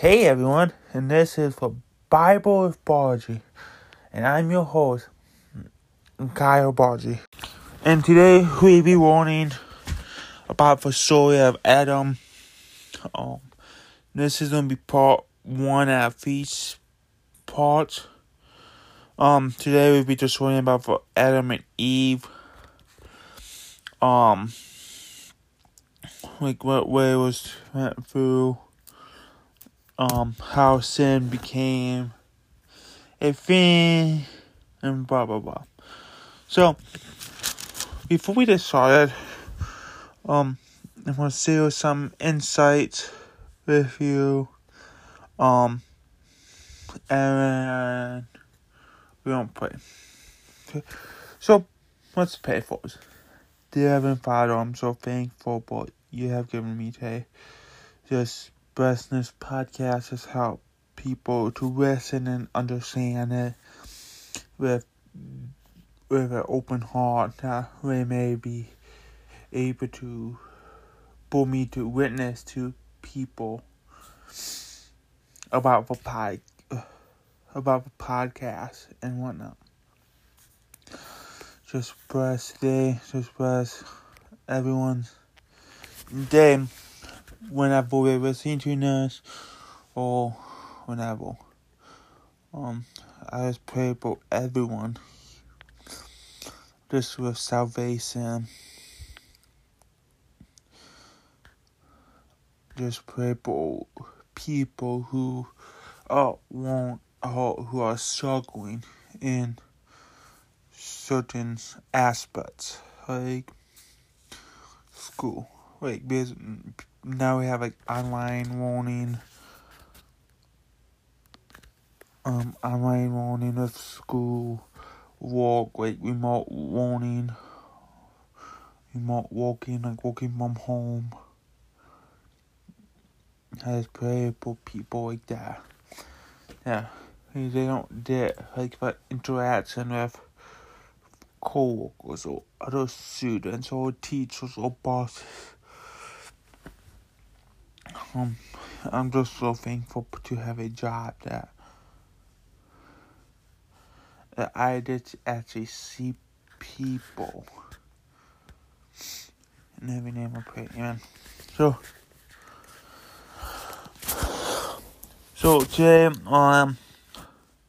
Hey everyone, and this is for Bible Bargy, and I'm your host, Kyle Bargy. And today we'll be warning about the story of Adam. Um, this is gonna be part one of each part. Um, today we'll be just warning about for Adam and Eve. Um, like what way was went through um how sin became a thing and blah blah blah. So before we started, um I want to share some insights with you. Um and we don't pray. Okay. So let's pray for us. Dear Heavenly Father, I'm so thankful for what you have given me today. Just this podcast has helped people to listen and understand it with with an open heart that they may be able to for me to witness to people about the pod about the podcast and whatnot. Just bless today, just bless everyone's day whenever we're listening to this or whenever. Um, I just pray for everyone just with salvation. Just pray for people who uh, want uh, who are struggling in certain aspects like school. Like because now we have like online warning. Um online warning of school walk like remote warning. Remote walking like walking from home. Just pray for people like that. Yeah they don't get like that interaction with co-workers or other students or teachers or bosses um, I'm just so thankful to have a job that, that I did to actually see people. In every name I pray, amen. So, so today, um,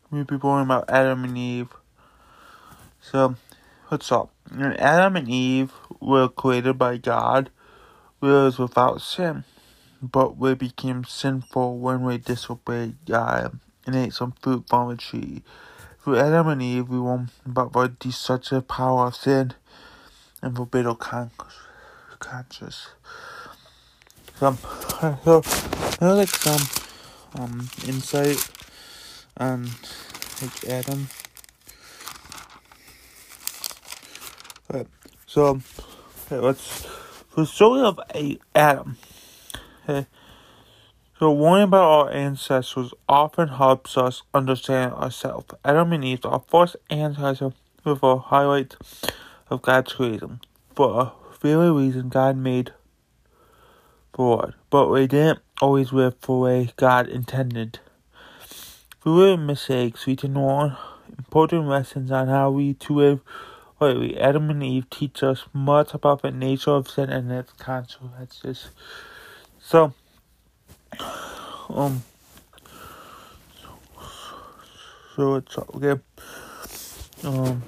we'll be going about Adam and Eve. So, what's up? Adam and Eve were created by God, was without sin but we became sinful when we disobeyed God and ate some fruit from a tree. Through Adam and Eve, we won but by the destructive power of sin and forbid our conscience. Some, so, there's like some um, insight on like Adam. So, okay, let's. The story of a Adam. Okay. So learning about our ancestors often helps us understand ourselves. Adam and Eve are first ancestors with a highlight of God's creation. For a very reason God made the world. But we didn't always live the way God intended. Through mistakes, we can learn important lessons on how we to live rightly. Adam and Eve teach us much about the nature of sin and its consequences. So, um, so it's okay. Um,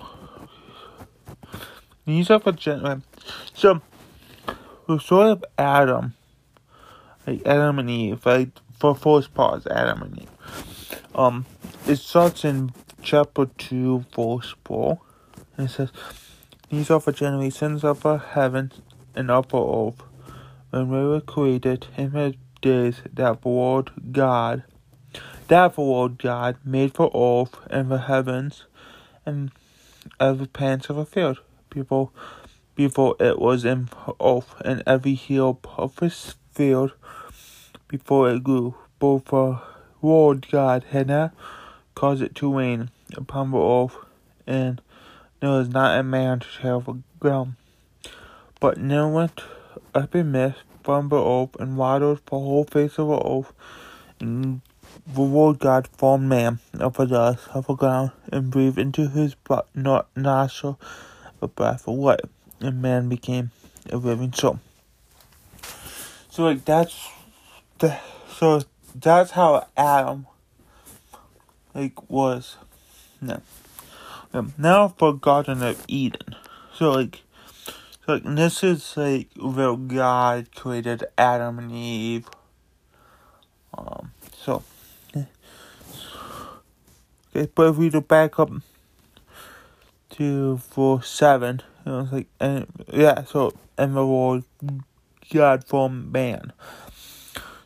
these are for gentlemen. So, the story of Adam, like Adam and Eve, like for first part, is Adam and Eve. Um, it starts in chapter two, verse four. And it says, "These are for generations of heaven and upper earth." When we were created in the days that the Lord God, that the Lord God made for earth and the heavens and every plant of the field, before, before it was in earth, and every hill of this field, before it grew, both the Lord God had not caused it to rain upon the earth, and there was not a man to till the ground. But there went up a mist from the earth and watered the whole face of the earth, the Lord God formed man of the dust of the ground and breathed into his not nostril a breath of life, and man became a living soul. So like that's the so that's how Adam like was. No. Now for Garden of Eden. So like like this is like where God created Adam and Eve. Um so okay, but if we go back up to seven, it was like and yeah, so and the Lord God formed man.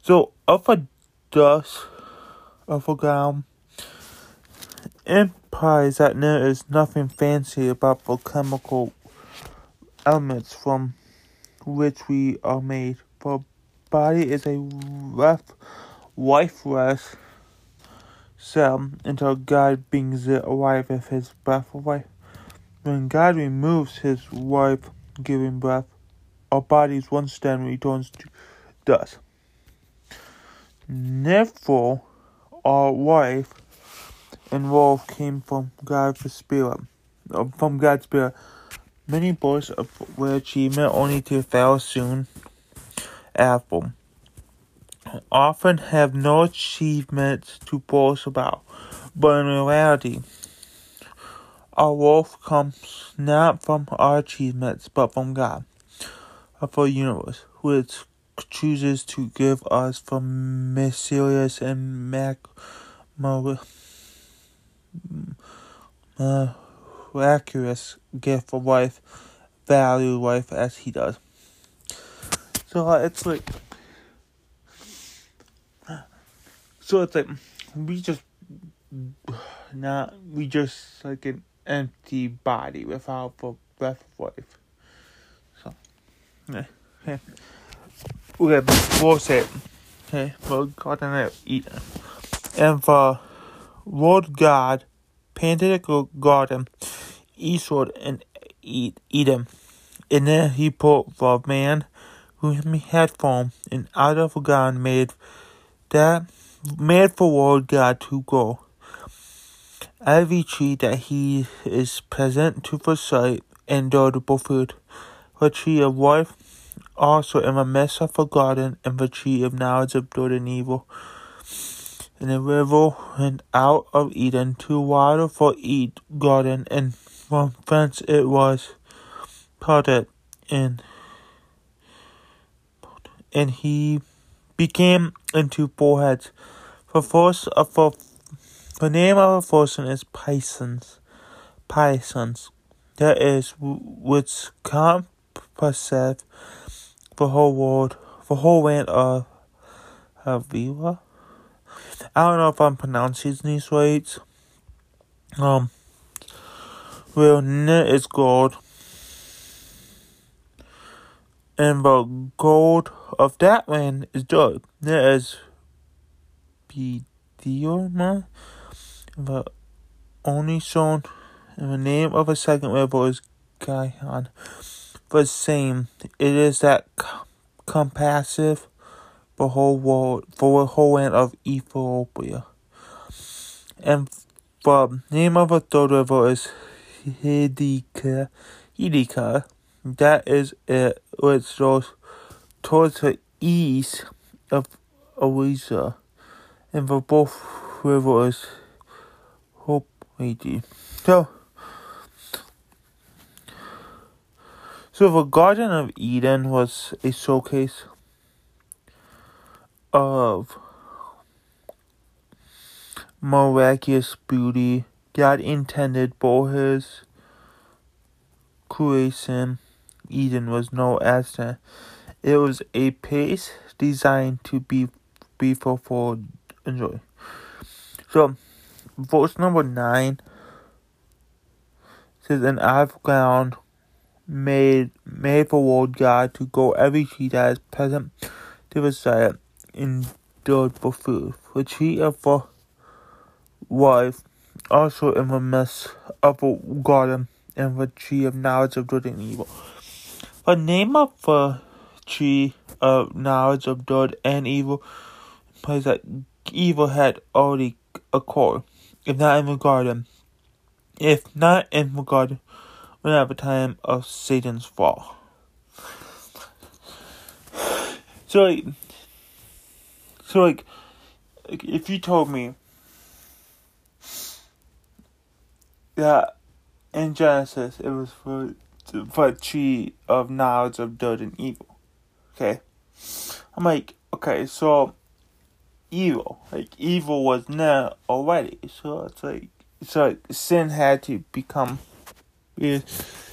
So of a dust of a ground implies that there is nothing fancy about the chemical elements from which we are made. The body is a rough, lifeless cell until God brings it alive with his breath of life. When God removes his life giving breath, our bodies once then returns to dust. Therefore, our life and wolf came from God's spirit, uh, from God's spirit. Many boys of achievement only to fail soon after. Often have no achievements to boast about, but in reality, our wolf comes not from our achievements, but from God of the universe, which chooses to give us the mysterious and miraculous gift of life, value life as He does. So uh, it's like, so it's like we just not we just like an empty body without the breath of life. Okay. Okay. Okay, we'll say it. Okay, Lord God and eat, And the Lord God painted a garden eastward and Eden. And then he put the man whom he had formed, and out of ground made that made for Lord God to go. Every tree that he is present to the sight and audible food the tree of life also in the midst of garden, and the tree of knowledge of good and evil. And the river went out of Eden to water for eat garden, and from thence it was parted, and and he became into four heads. The first of the, the name of first one is Pisons. Pisons. That is which come the whole world, the whole land of Havilah. I don't know if I'm pronouncing these right. Um, well, net is gold, and the gold of that land is good. There is Bediorma, the only son, and the name of a second river is Gihon the same. It is that compassive the whole world for the whole land of Ethiopia. And the name of the third river is Hidika. Hidika. That is it, which goes towards the east of Eliza. And the both rivers Hope So So the Garden of Eden was a showcase of miraculous beauty God intended for his creation. Eden was no accident. It was a place designed to be be fulfilled. Enjoy. So, verse number nine says, "And I've found." made made for world God to go every tree that is present to the sight endured for food. The tree of life also in the midst of the garden and the tree of knowledge of good and evil. The name of the tree of knowledge of good and evil implies that evil had already occurred, if not in the garden. If not in the garden, when at the time of Satan's fall. So, like, so like, if you told me that in Genesis it was for for tree of knowledge of good and evil, okay, I'm like, okay, so evil, like evil was there already, so it's like, so sin had to become,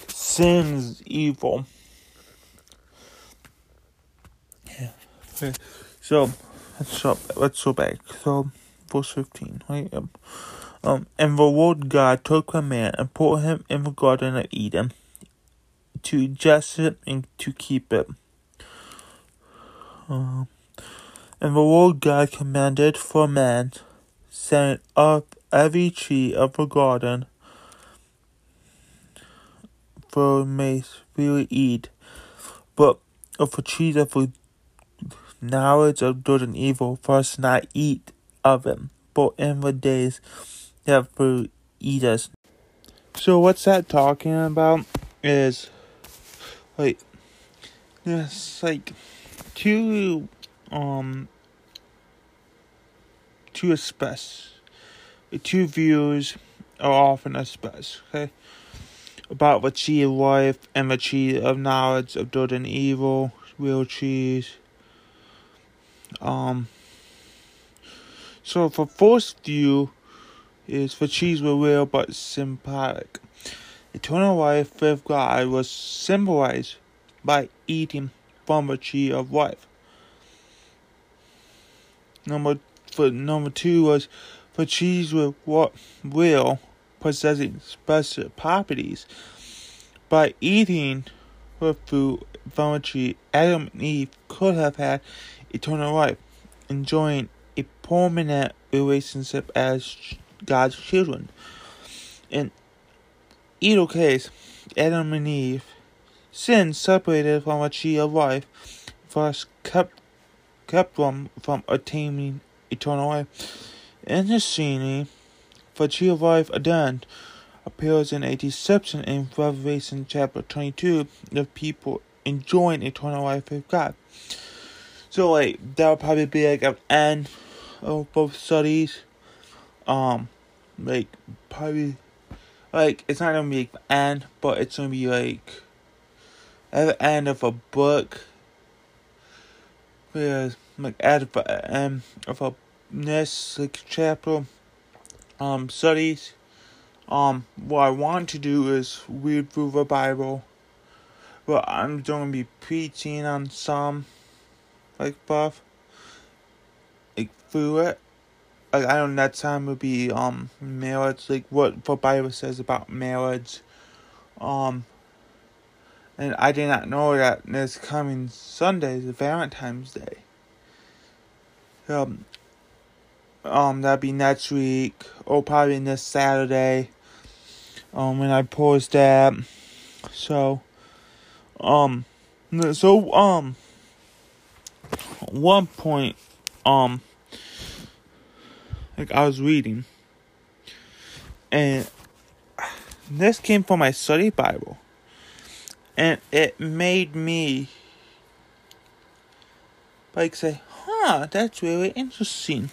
sin's evil. Yeah. Okay, so let's go, let's go back. So, verse 15, right? Um, and the Lord God took a man and put him in the Garden of Eden to dress it and to keep it. Um, and the Lord God commanded for man, saying, Of every tree of the garden, for may freely eat, but of the trees of the knowledge of good and evil, first not eat of it, but in the days that will eat us. So what's that talking about is like there's like two um two aspects. Two views are often aspects, okay? About the tree of life and the tree of knowledge of good and evil, real trees um, so for first view is for cheese were real but symbolic. Eternal life with God was symbolized by eating from the tree of life. Number for number two was for cheese with what will possessing special properties. By eating the fruit from a tree, Adam and Eve could have had eternal life, enjoying a permanent relationship as God's children. In either case, Adam and Eve, sin separated from a tree of life, thus kept kept them from attaining eternal life. Interestingly, the tree of life again appears in a deception in Revelation chapter 22 of people enjoying eternal life with God. So like that would probably be like an end of both studies. Um, like probably like it's not gonna be like the end, but it's gonna be like at the end of a book. Because like at the end of a next like chapter, um, studies. Um, what I want to do is read through the Bible. But I'm gonna be preaching on some like buff like through it. Like I don't know next time would be um marriage, like what the Bible says about marriage. Um and I did not know that this coming Sunday is Valentine's Day. Um um that'd be next week or probably this Saturday. Um when I post that. So um so um one point, um, like I was reading, and this came from my study Bible, and it made me like say, "Huh, that's really interesting."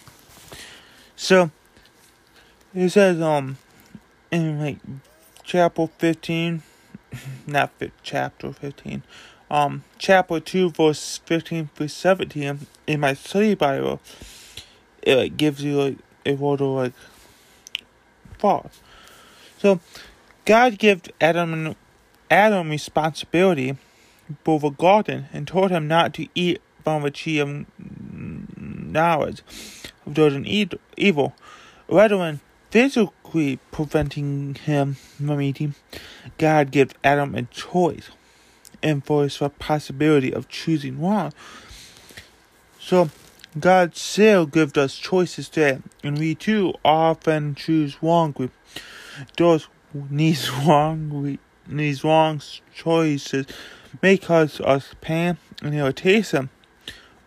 So it says, um, in like chapter fifteen, not fi- chapter fifteen, um, chapter 2, verse 15 through 17 in my study Bible, it like, gives you like word of like thought. So, God gave Adam Adam responsibility for the garden and told him not to eat from the tree of knowledge of good and evil, rather than physically preventing him from eating. God gave Adam a choice and voice the possibility of choosing wrong. So, God still gives us choices today, and we too often choose wrong. Those these wrong, these wrong choices may cause us pain and irritation,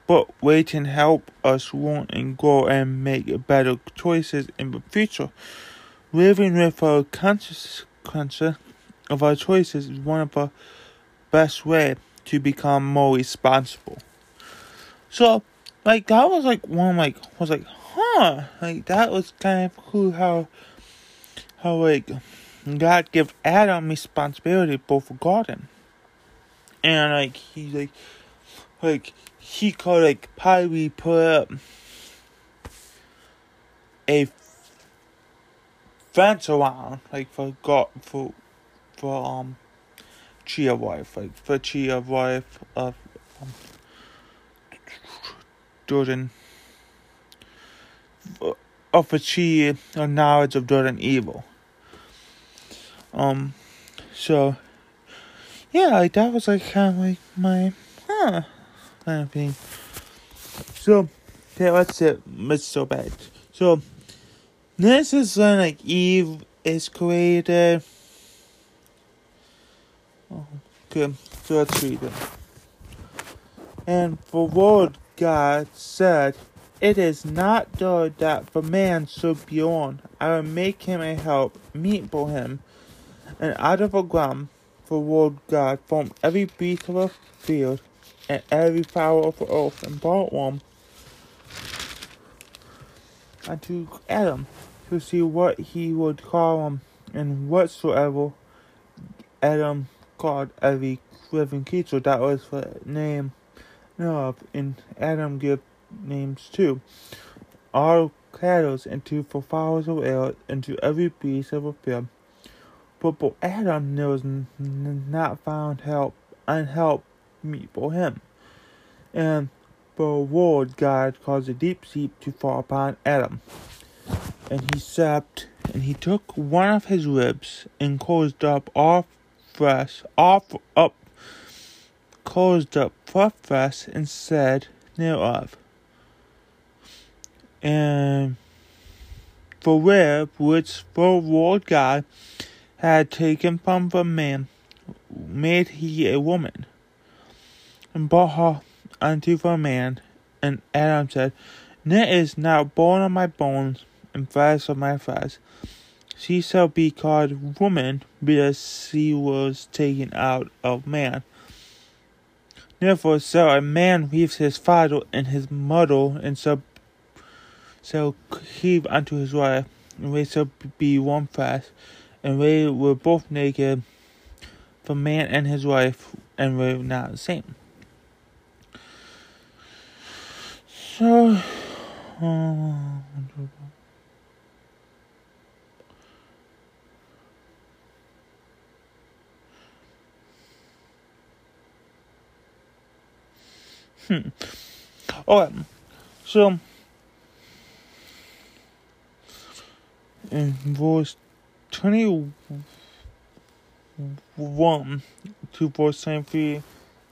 but waiting help us want and grow and make better choices in the future. Living with a consequence of our choices is one of the best way to become more responsible. So, like that was like one of like was like, huh, like that was kind of cool how how like God give Adam responsibility for the garden. And like he like like he could like probably put up a fence around like for God for for um Chia wife like for Chia wife of um, Jordan of a Chia knowledge of good and evil. Um, so yeah, like that was like kind of like my huh kind of thing. So yeah, that's it. It's so bad. So this is when like Eve is created. Okay. So let's read it. And the Lord God said, It is not good that the man should be alone. I will make him a help meet for him. And out of the ground, the Lord God formed every beast of the field and every fowl of the earth and brought one unto Adam to see what he would call him, and whatsoever Adam called every living creature that was the name of, and Adam gave names too. All cattle and to the fowls of air and to every beast of the field. But for Adam there was n- not found help unhelp meet for him. And the Lord God caused a deep sleep to fall upon Adam. And he slept, and he took one of his ribs and closed up all flesh, off up, closed up flesh, and said thereof. And the rib which the Lord God had taken from the man made he a woman, and brought her unto the man. And Adam said, It is now bone of my bones and flesh of my flesh. She shall be called woman because she was taken out of man. Therefore so a man leave his father and his mother, and so shall cleave unto his wife, and they shall be one flesh. And they were both naked, the man and his wife, and were not the same. So, uh, hmm. Okay, so in verse twenty-one to verse twenty-three,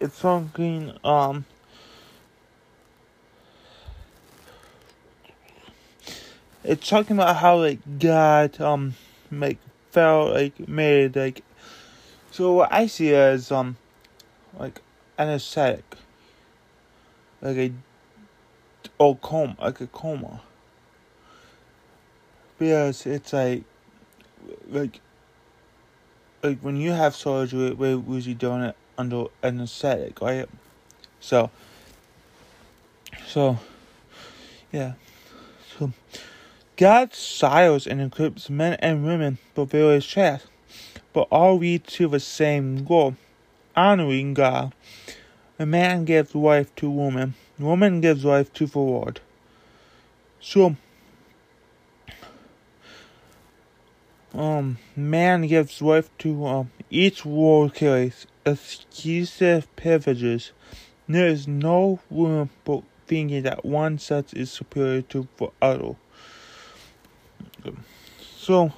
it's talking um it's talking about how like God um like felt like made like so what I see as um like anesthetic like a oh coma like a coma. Because it's like like like when you have surgery we're usually doing it under anesthetic right? So so yeah. So God styles and equips men and women for various tasks, but all lead to the same goal honoring God. A man gives wife to woman, woman gives wife to Lord. So, um, man gives wife to um, each world carries exclusive privileges. There is no room for thinking that one sex is superior to the other. So,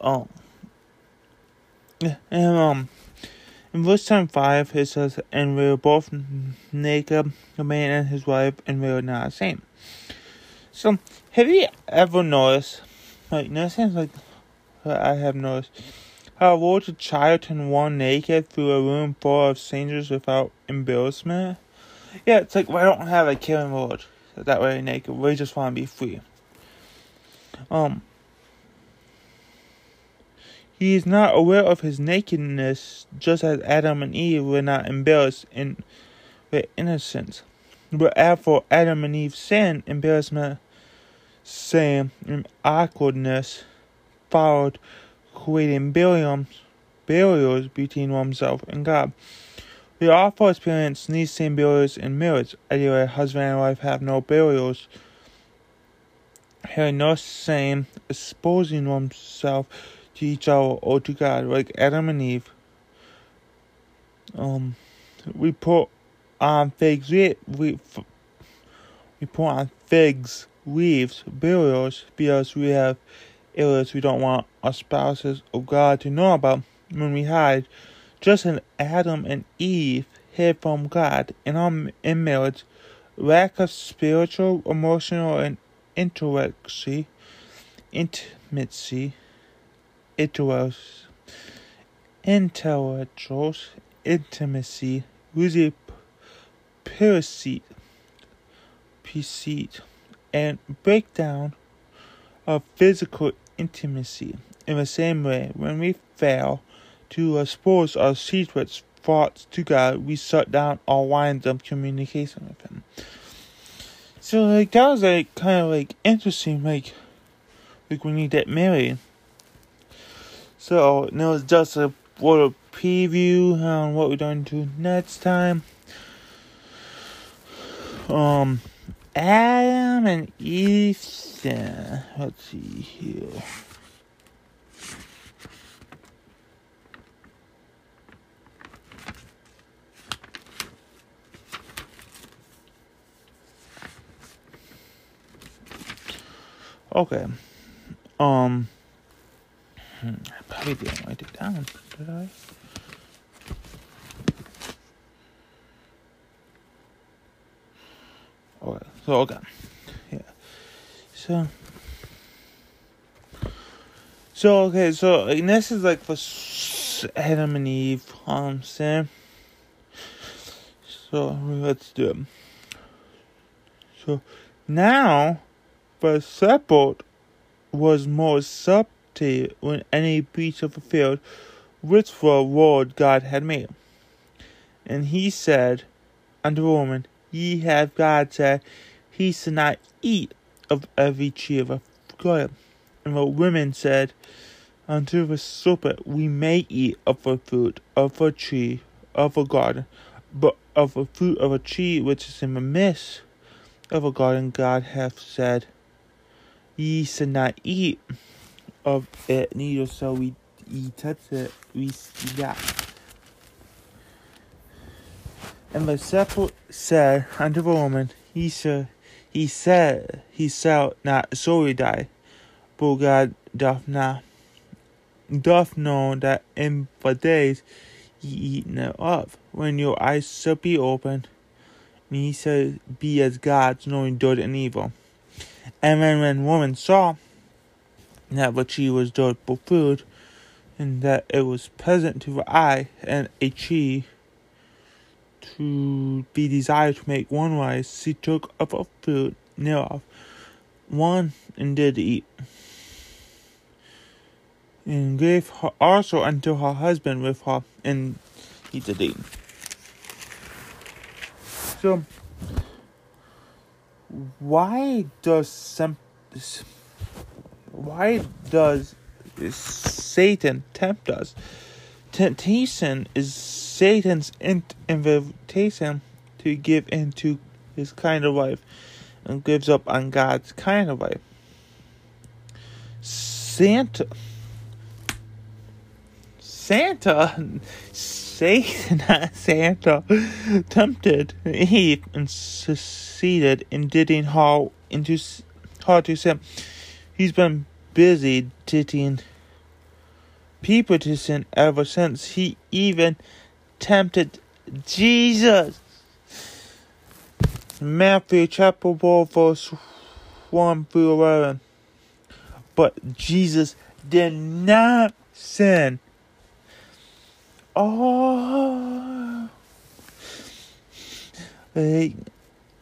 um, and um, in verse time five it says, "And we were both naked, the man and his wife, and we were not the same." So, have you ever noticed? Like, it seems like I have noticed how a water child can run naked through a room full of strangers without embarrassment. Yeah, it's like, I don't have a killing Lord that way naked. We just want to be free. Um, he is not aware of his nakedness, just as Adam and Eve were not embarrassed in their innocence. But after Adam and Eve sinned, embarrassment, shame, and awkwardness followed, creating barriers, barriers between oneself and God. We also experience these same barriers in marriage. Anyway, husband and wife have no barriers. Here, no shame, exposing oneself to each other or to God, like Adam and Eve. Um, we put on figs, we, we, we put on figs, leaves, barriers, because we have areas we don't want our spouses or God to know about when we hide. Just as Adam and Eve hid from God in our in marriage, lack of spiritual, emotional, and intellectual intimacy intellectuals, intellectuals intimacy usually precede, precede and breakdown of physical intimacy. In the same way, when we fail to expose our secrets, thoughts to God, we shut down all lines of communication with Him. So, like, that was like kind of like interesting, like, like when you get married so now it's just a little preview on what we're going to do next time. Um, Adam and Ethan. Let's see here. Okay. Um. Hmm, I didn't write it down, did I? Okay, so okay. Yeah. So So okay, so and this is like for Adam and Eve, um Sam. So let's do it. So now the shepherd was more sub when any beast of the field which the Lord God had made. And he said unto the woman, Ye have God said, He should not eat of every tree of the garden. And the woman said unto the serpent, We may eat of the fruit of the tree of the garden, but of the fruit of a tree which is in the midst of the garden, God hath said, Ye should not eat of it neither so we he touched it we yeah. And the shepherd said unto the woman, He said he said he shall not surely die, but God doth not doth know that in the days ye eat thereof, when your eyes shall be opened, and ye shall be as gods, knowing good and evil. And when when woman saw that what she was for food, and that it was pleasant to the eye, and a tree to be desired to make one wise, she took of a food thereof, one and did eat, and gave her also unto her husband with her, and he did eat. So, why does some why does Satan tempt us? Temptation is Satan's invitation to give into his kind of life and gives up on God's kind of life. Santa, Santa, Satan, Santa, tempted Eve and succeeded in getting her into her to sin. He's been busy to sin ever since. He even tempted Jesus. Matthew chapter 4 verse 1 through 11. But Jesus did not sin. Oh.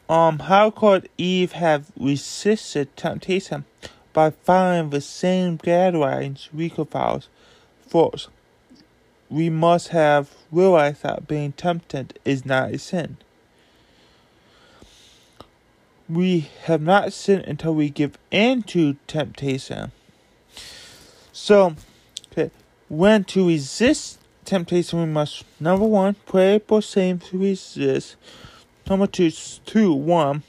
Um, how could Eve have resisted temptation by following the same guidelines we could follow? First, we must have realized that being tempted is not a sin. We have not sinned until we give in to temptation. So, okay, when to resist temptation, we must number one pray for same to resist. Number two, two one.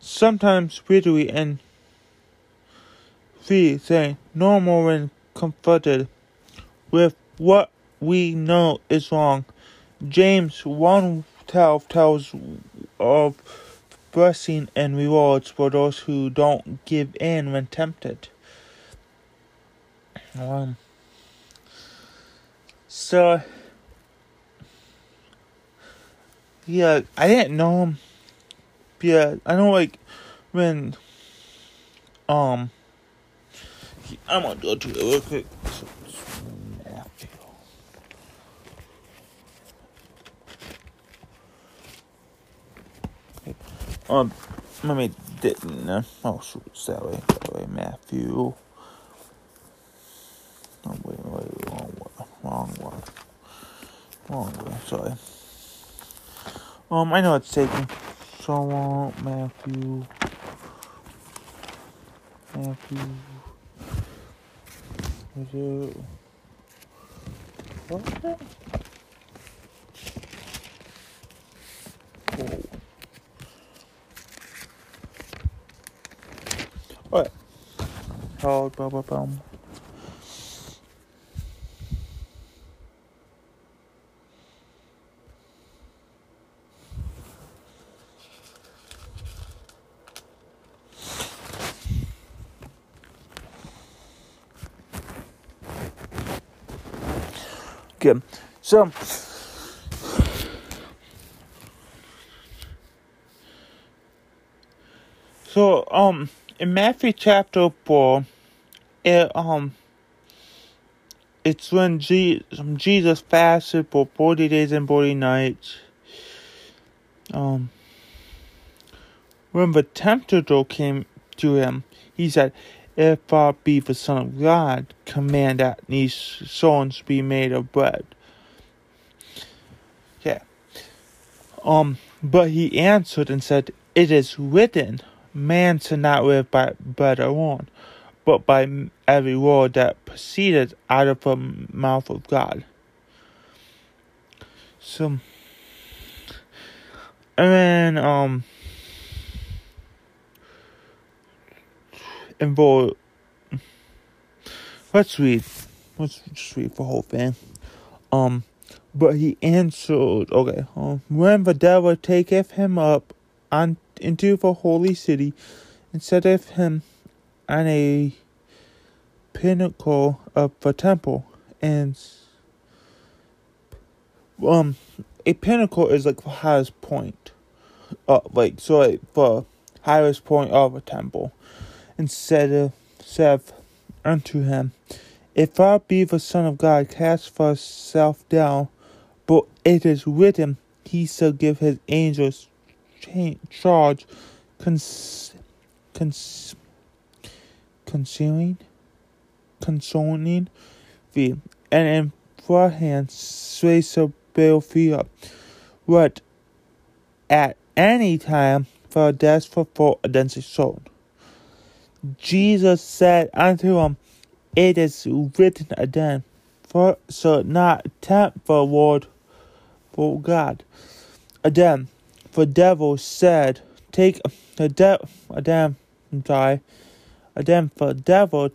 Sometimes spiritually and three saying normal when confronted with what we know is wrong. James one twelve tells of blessing and rewards for those who don't give in when tempted. Um, so, yeah, I didn't know him. Yeah, I know, like, when, um, I'm gonna go to it real quick. Um, let me didn't. Uh, oh, shoot, that way, that way, Matthew. Oh, wait, wait, wrong one, wrong one, wrong way. Sorry. Um, I know it's taking so long, Matthew. Matthew. What's that? Oh. Hold, bum, bum, bum. Good. So, so um, in Matthew chapter four, it um, it's when Jesus fasted for forty days and forty nights. Um, when the tempter came to him, he said, if I be the Son of God, command that these stones be made of bread. Yeah. Um, but he answered and said, It is written, Man shall not live by bread alone, but by every word that proceeded out of the mouth of God. So, and then, um, involve. Let's read. Let's just read the whole thing. Um, but he answered, okay, um, when the devil taketh him up on, into the holy city, and setteth him on a pinnacle of the temple, and um, a pinnacle is like the highest point, uh, like so, like the highest point of a temple and said, saith unto him, If thou be the Son of God, cast thyself down, but it is written, He shall give his angels charge cons- cons- consoling thee, and in thy hands they shall bear thee up. What at any time for death for against a soul. Jesus said unto him, It is written again, for so not tempt the Lord for God. Again, the devil said, Take the devil, Adam, I'm Adam, the devil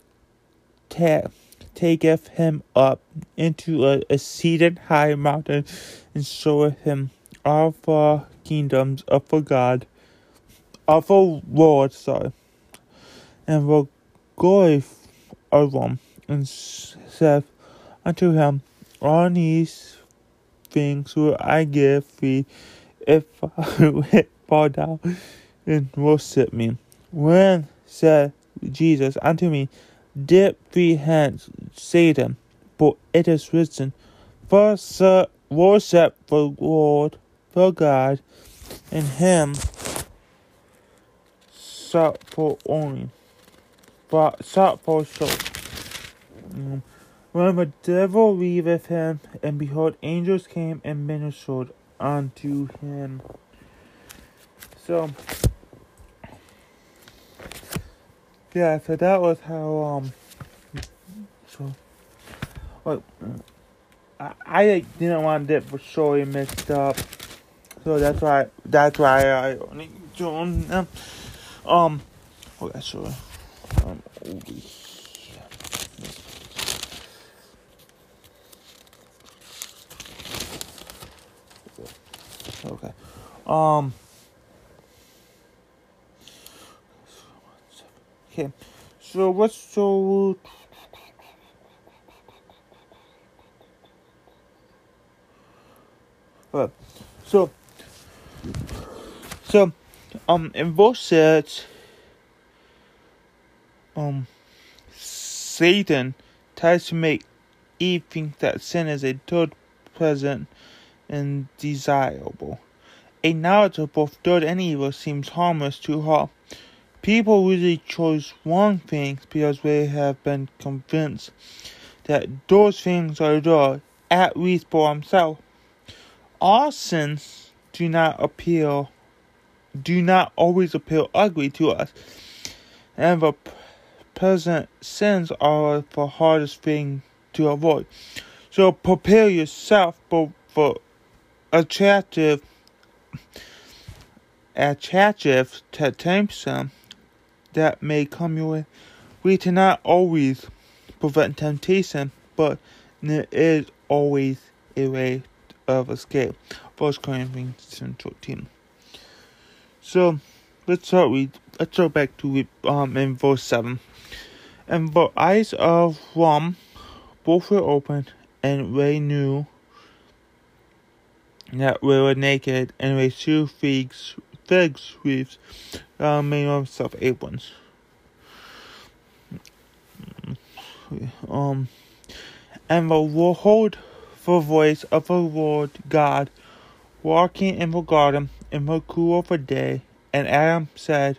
ta- taketh him up into a exceeding high mountain and showeth him all the kingdoms of the God, of the Lord, sorry and will glory them, and said unto him, All these things will I give thee if I fall down and worship me. When said Jesus unto me, Dip three hands, Satan, for it is written, First worship the Lord, the God, in him sought for only, but sought for soul. When the devil leaveth him, and behold, angels came and ministered unto him. So, yeah, so that was how, um, so, like, I, I didn't want to get the story mixed up, so that's why, that's why I only doing them. Um, okay, so, um. Okay. Um. Okay. So what's so? Okay. So. So, um, in verse six, um, Satan tries to make Eve think that sin is a good, present and desirable. A knowledge of both good and evil seems harmless to her. People usually choose wrong things because they have been convinced that those things are good, at least for themselves. All sins do not appeal, do not always appeal ugly to us, and the present sins are the hardest thing to avoid. So prepare yourself for, for attractive attractive temptation that may come your way. We cannot always prevent temptation, but there is always a way of escape. First Corinthians 13. So let's start with let's go back to um in verse seven. And the eyes of Ram both were open, and they knew that we were naked, and we two figs, figs sheaves uh, made of self aprons. Um, and the Lord, the voice of the Lord God, walking in the garden in the cool of the day, and Adam said,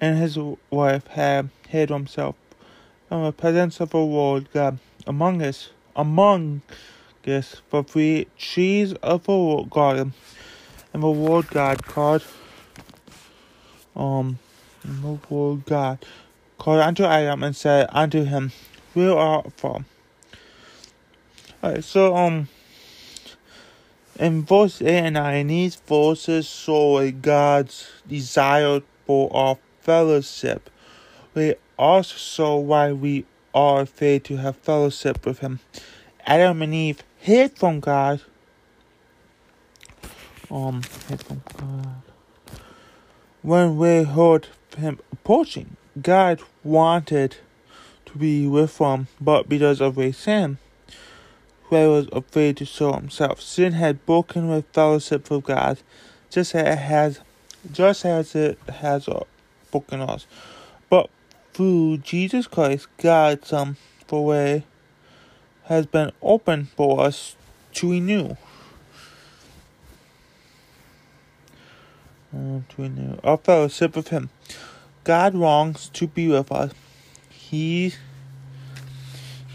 and his wife had hid himself from the presence of the Lord God among us, among us, for three trees of world garden, and the Lord God called, um, the Lord God called unto Adam and said unto him, Where art thou? Alright, so, um, in verse 8 and 9, these verses show God's desire for our fellowship. They also why we are afraid to have fellowship with Him. Adam and Eve hid from God. Um, hid from God. When we heard Him approaching, God wanted to be with them, but because of a sin, he was afraid to show himself. Sin had broken with fellowship with God, just as it has, just as it has uh, broken us. But through Jesus Christ, God's some for way has been open for us to renew. Uh, to renew our fellowship with Him. God longs to be with us. He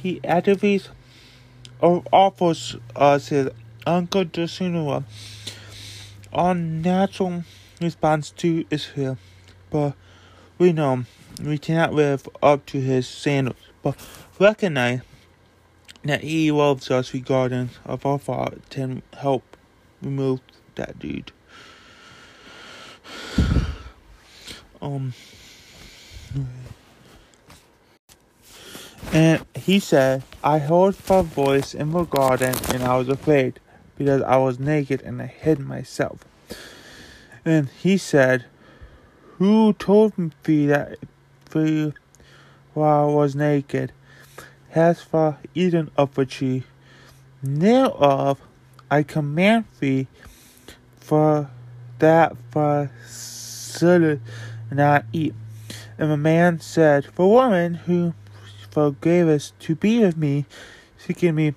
He actively offers us His unconditional, unnatural response to Israel, but we know we cannot live up to His standards. But recognize that He loves us regardless of our fault and help remove that dude. Um. And he said, I heard a voice in the garden, and I was afraid, because I was naked and I hid myself. And he said, Who told me that thee while I was naked? Thou eaten of the tree? Thereof I command thee, for that for shouldest not eat. And the man said, The woman who forgave us to be with me, seeking me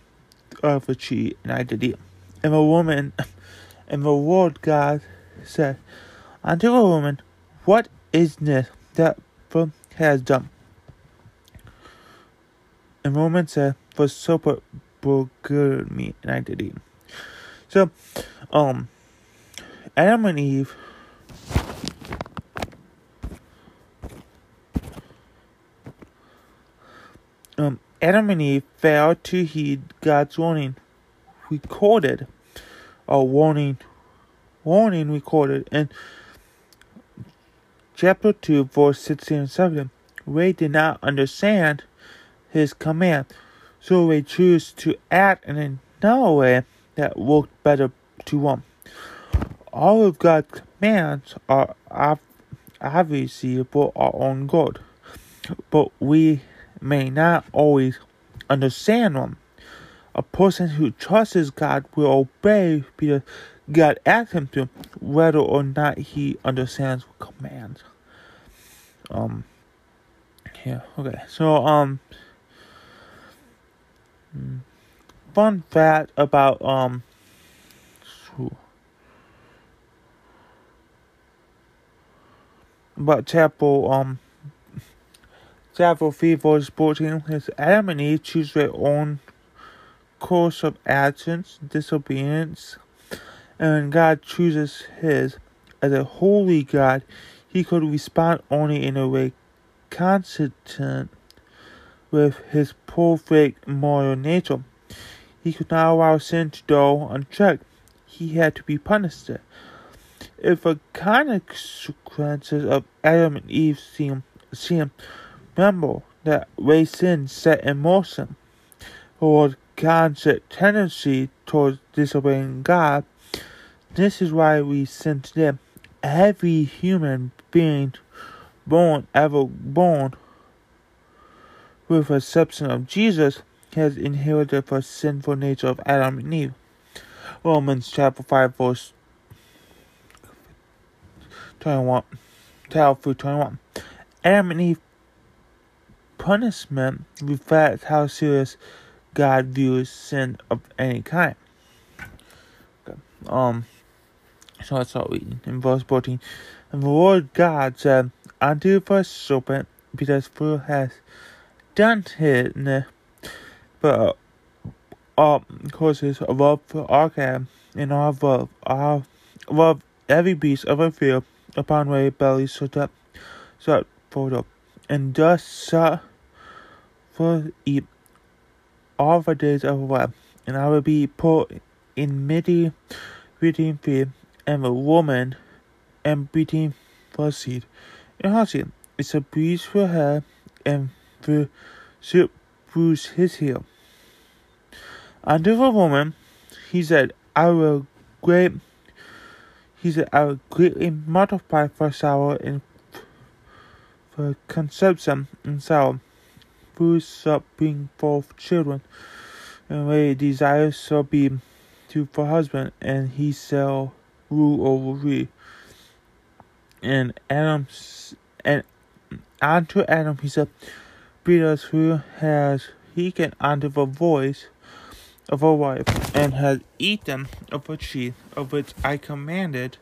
of the tree, and I did eat. And the woman, and the Lord God said unto the woman, What is this that the has done? And the for and I did eat. So, um, Adam and Eve um, Adam and Eve failed to heed God's warning recorded, a warning, warning recorded in chapter 2, verse 16 and 17. They did not understand his command, so they chose to act in another way that worked better to them. All of God's commands are obviously for our own good, but we may not always understand them. A person who trusts God will obey because God asks him to, whether or not he understands commands. Um, yeah, okay. So, um, fun fact about, um, about chapel, um, Several people sporting his Adam and Eve choose their own course of actions, disobedience, and God chooses his. As a holy God, he could respond only in a way consistent with his perfect moral nature. He could not allow sin to go unchecked. He had to be punished. If the consequences of Adam and Eve seem, seem Remember that way sin set in motion or constant tendency towards disobeying God. This is why we sin today. Every human being born, ever born, with a substance of Jesus, has inherited the sinful nature of Adam and Eve. Romans chapter 5, verse 21, 12 through 21. Adam and Eve punishment reflects how serious God views sin of any kind. Um, so let's start reading in verse 14. And the Lord God said unto the serpent, because thou hast done it, but uh, causes above our camp and our above, our above every beast of the field upon thy belly set up, set forth up, and thus shalt for eat all the days of the life, and I will be put in mighty beating feet, and the woman and beating. And her seed is a breeze for her, and the should bruise his heel. Unto the woman, he said, I will great he said, I will greatly multiply for sorrow and for consumption and sorrow boosts up being both children, and my desire shall be to for husband, and he shall rule over me. And Adam and unto Adam he said, Because who has he can under the voice of a wife, and has eaten of a tree of which I commanded,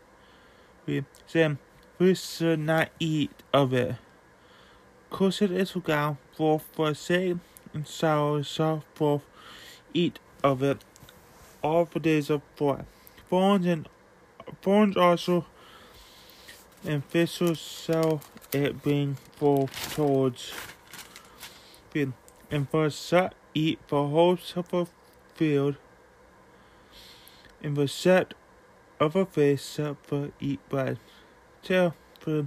we saying, We should not eat of it. Cursed is the ground for for sake, and sour shall forth eat of it all the days of life. Thorns and thorns also and thistles shall it being forth towards field. And for such eat for whole of the field, and the set of a face shall for eat bread, till the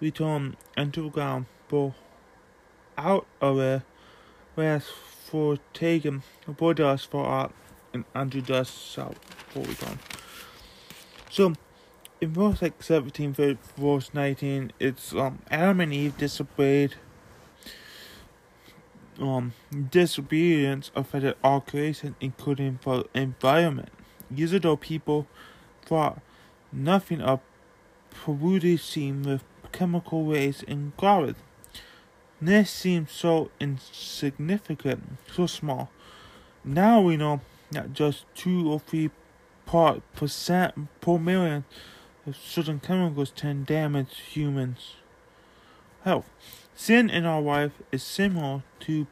return unto ground for out of it, whereas for taken aboard us for art and under dust shall for return. So in verse like 17 verse 19 it's um Adam and Eve disobeyed um disobedience affected all creation including the environment. Years ago people thought nothing of polluted with chemical waste and garbage. This seems so insignificant, so small. Now we know that just two or three part percent per million of certain chemicals can damage humans' health. Sin in our life is similar to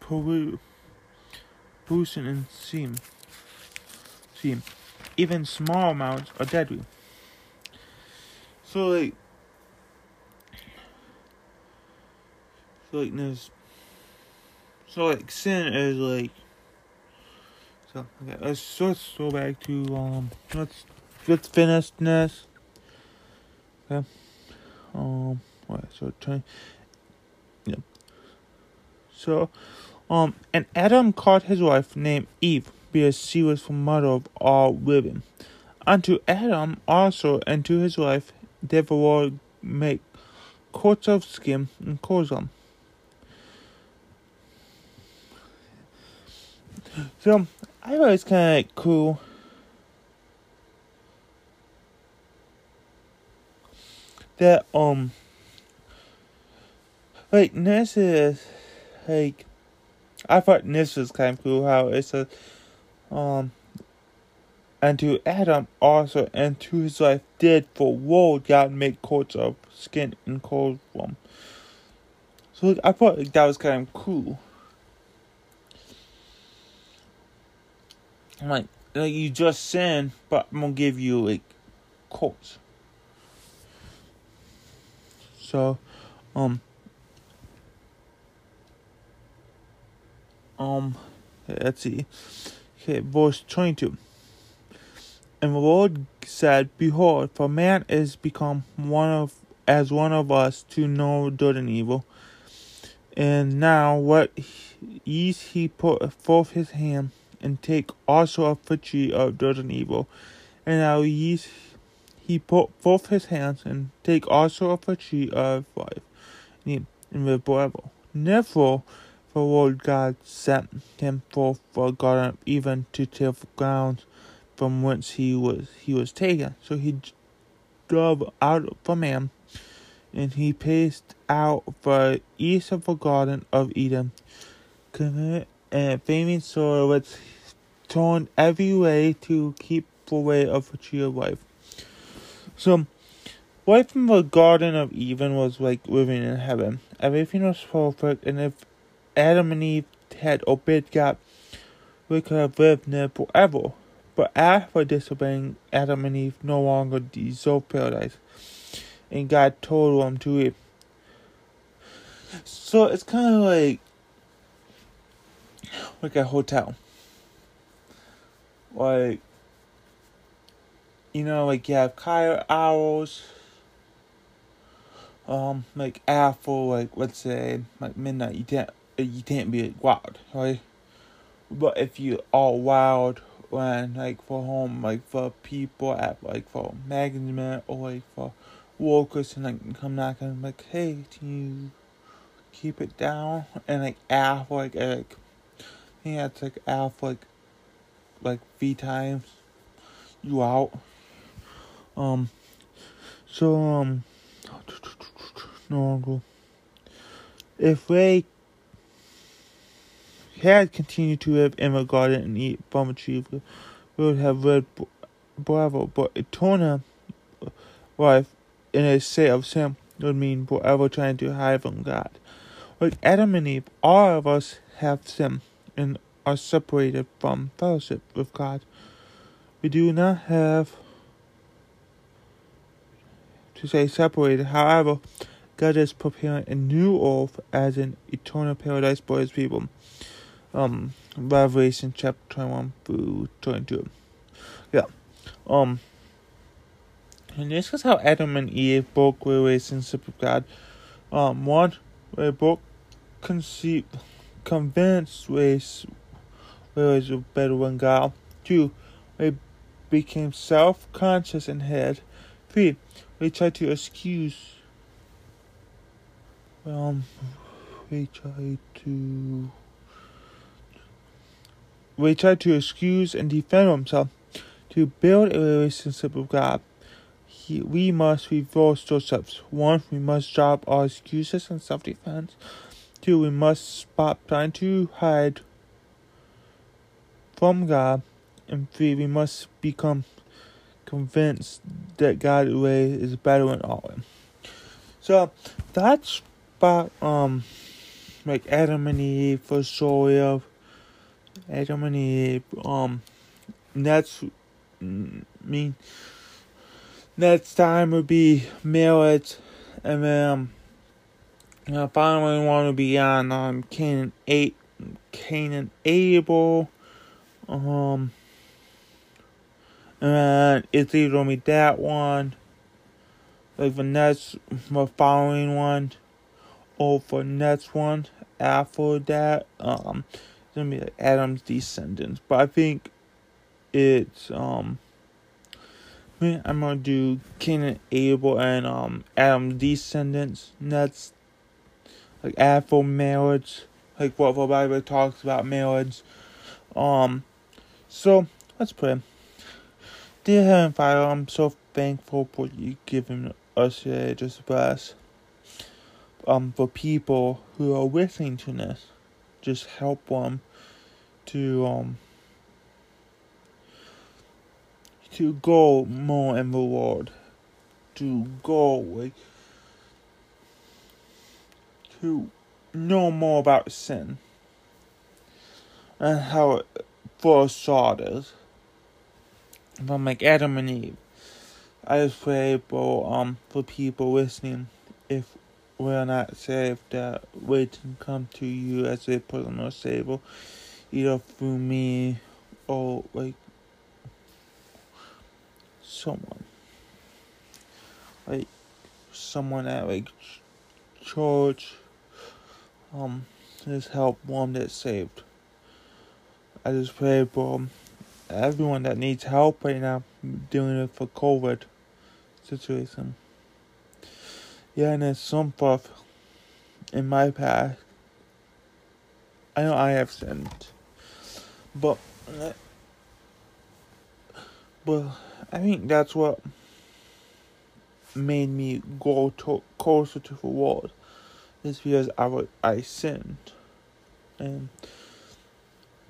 pollution and semen. semen. Even small amounts are deadly. So like, so like this. So like sin is like. So okay, let's let's go back to um let's let's finish this. Okay. Um. So trying. Yeah. So, um, and Adam called his wife named Eve because she was the mother of all living. Unto Adam also and to his wife did the Lord make coats of skin and clothes them. So I thought it's kind of cool. That um, like this is like I thought this was kind of cool how it's a um and to Adam also and to his wife did for wool God make coats of skin and clothes them. So I thought that was kind of cool. Like, like you just sin, but I'm gonna give you like coats. So, um, um, let's see. Okay, verse 22. And the Lord said, Behold, for man is become one of as one of us to know good and evil. And now what ye he put forth his hand and take also of the tree of good and evil. And now ye he put forth his hands and take also of the tree of life and forever. Therefore the Lord God sent him forth for a garden even to till the ground from whence he was he was taken. So he drove out the man, and he paced out the east of the Garden of Eden, and flaming sword was torn every way to keep the way of the tree life. So, life from the Garden of Eden was like living in heaven. Everything was perfect, and if Adam and Eve had obeyed God, we could have lived there forever. But after disobeying, Adam and Eve no longer deserve paradise, and God told them to leave. So it's kind of like like a hotel, like you know, like you have car hours. Um, like after like let's say like midnight, you can't you can't be wild, right? But if you are wild when like for home like for people at like for management or like for workers and like come knocking like hey can you keep it down and like after like like yeah it's like after like like three times. You out. Um so um no if they had continued to live in the garden and eat from a tree, we would have read Bravo, but eternal life in a state of sin would mean forever trying to hide from God. Like Adam and Eve, all of us have sin and are separated from fellowship with God. We do not have to say separated. However, God is preparing a new earth as an eternal paradise for his people um Revelation chapter 21 through 22. Yeah. Um and this is how Adam and Eve broke relationship with God. Um one they both conceived convinced ways of better than God. Two, they became self conscious and had. Three, they tried to excuse um we tried to we try to excuse and defend himself. To build a relationship with God, he, we must reverse steps. One, we must drop our excuses and self defense. Two, we must stop trying to hide from God. And three, we must become convinced that God's way is better than all. So that's about um like Adam and Eve for story of Adam and Eve. Um, that's I mean next time would be marriage, and then um, I finally want to be on um Cain eight Cain and Abel. Um, and it's either gonna be that one, like the next, the following one, or for next one after that. Um, it's gonna be like Adam's descendants, but I think it's um. I'm gonna do Cain and Abel and um Adam's descendants. And like after marriage, like what the Bible talks about marriage. Um, so let's pray. Dear Heavenly Father, I'm so thankful for you giving us today just bless. Um, for people who are listening to this, just help them to um to go more in the Lord, to go like to know more about sin and how it first started from like Adam and Eve. I just pray for um for people listening if we're not saved that we can come to you as a personal savior either through me or like someone like someone at like church um just help one that's saved. I just pray for everyone that needs help right now dealing with the COVID situation. Yeah, and there's some stuff in my past. I know I have sinned, but but I think that's what made me go to, closer to the Lord. Is because I would I sinned, and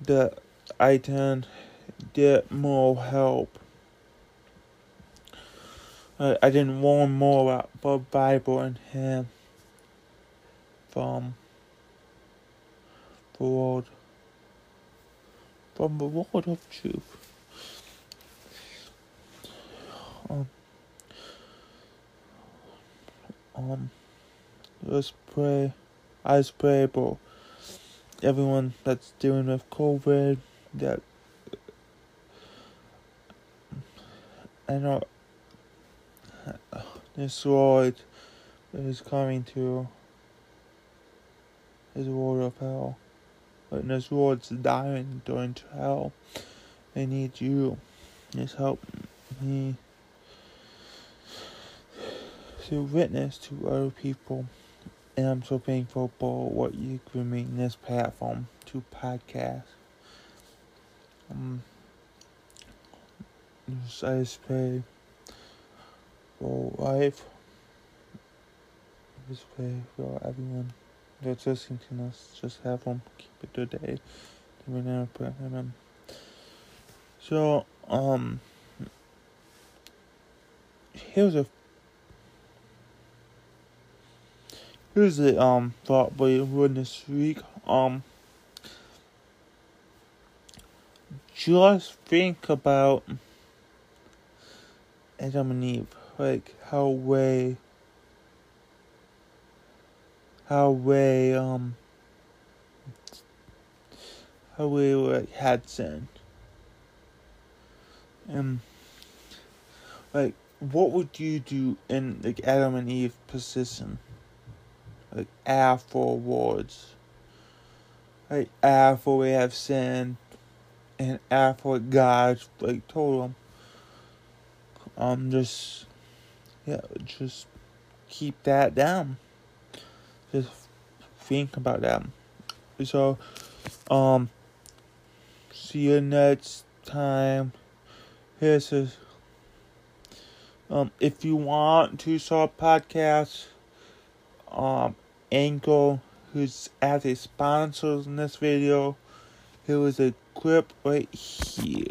that I turned get more help. I, I didn't learn more about the Bible and Him from the Lord, from the Lord of truth. Um, um, let's pray. I pray for everyone that's dealing with COVID, that I know this world is coming to this world of hell. But this world's dying going to hell. They need you. Just help me to witness to other people. And I'm so thankful for what you give me in this platform to podcast. Um, I just pray for life. Just pray for everyone that's listening to us. Just have them keep it today. We never pray. Amen. So, um, here's a here's the um thought by this week. Um, just think about Adam and Eve, like how way, how way, um, how we like had sin, and like what would you do in like Adam and Eve position, like afterwards, like after we have sinned, and after God like told them um just yeah just keep that down. Just think about that. So um see you next time. Here's a um if you want to start podcast um Anchor who's as a sponsor in this video here is a clip right here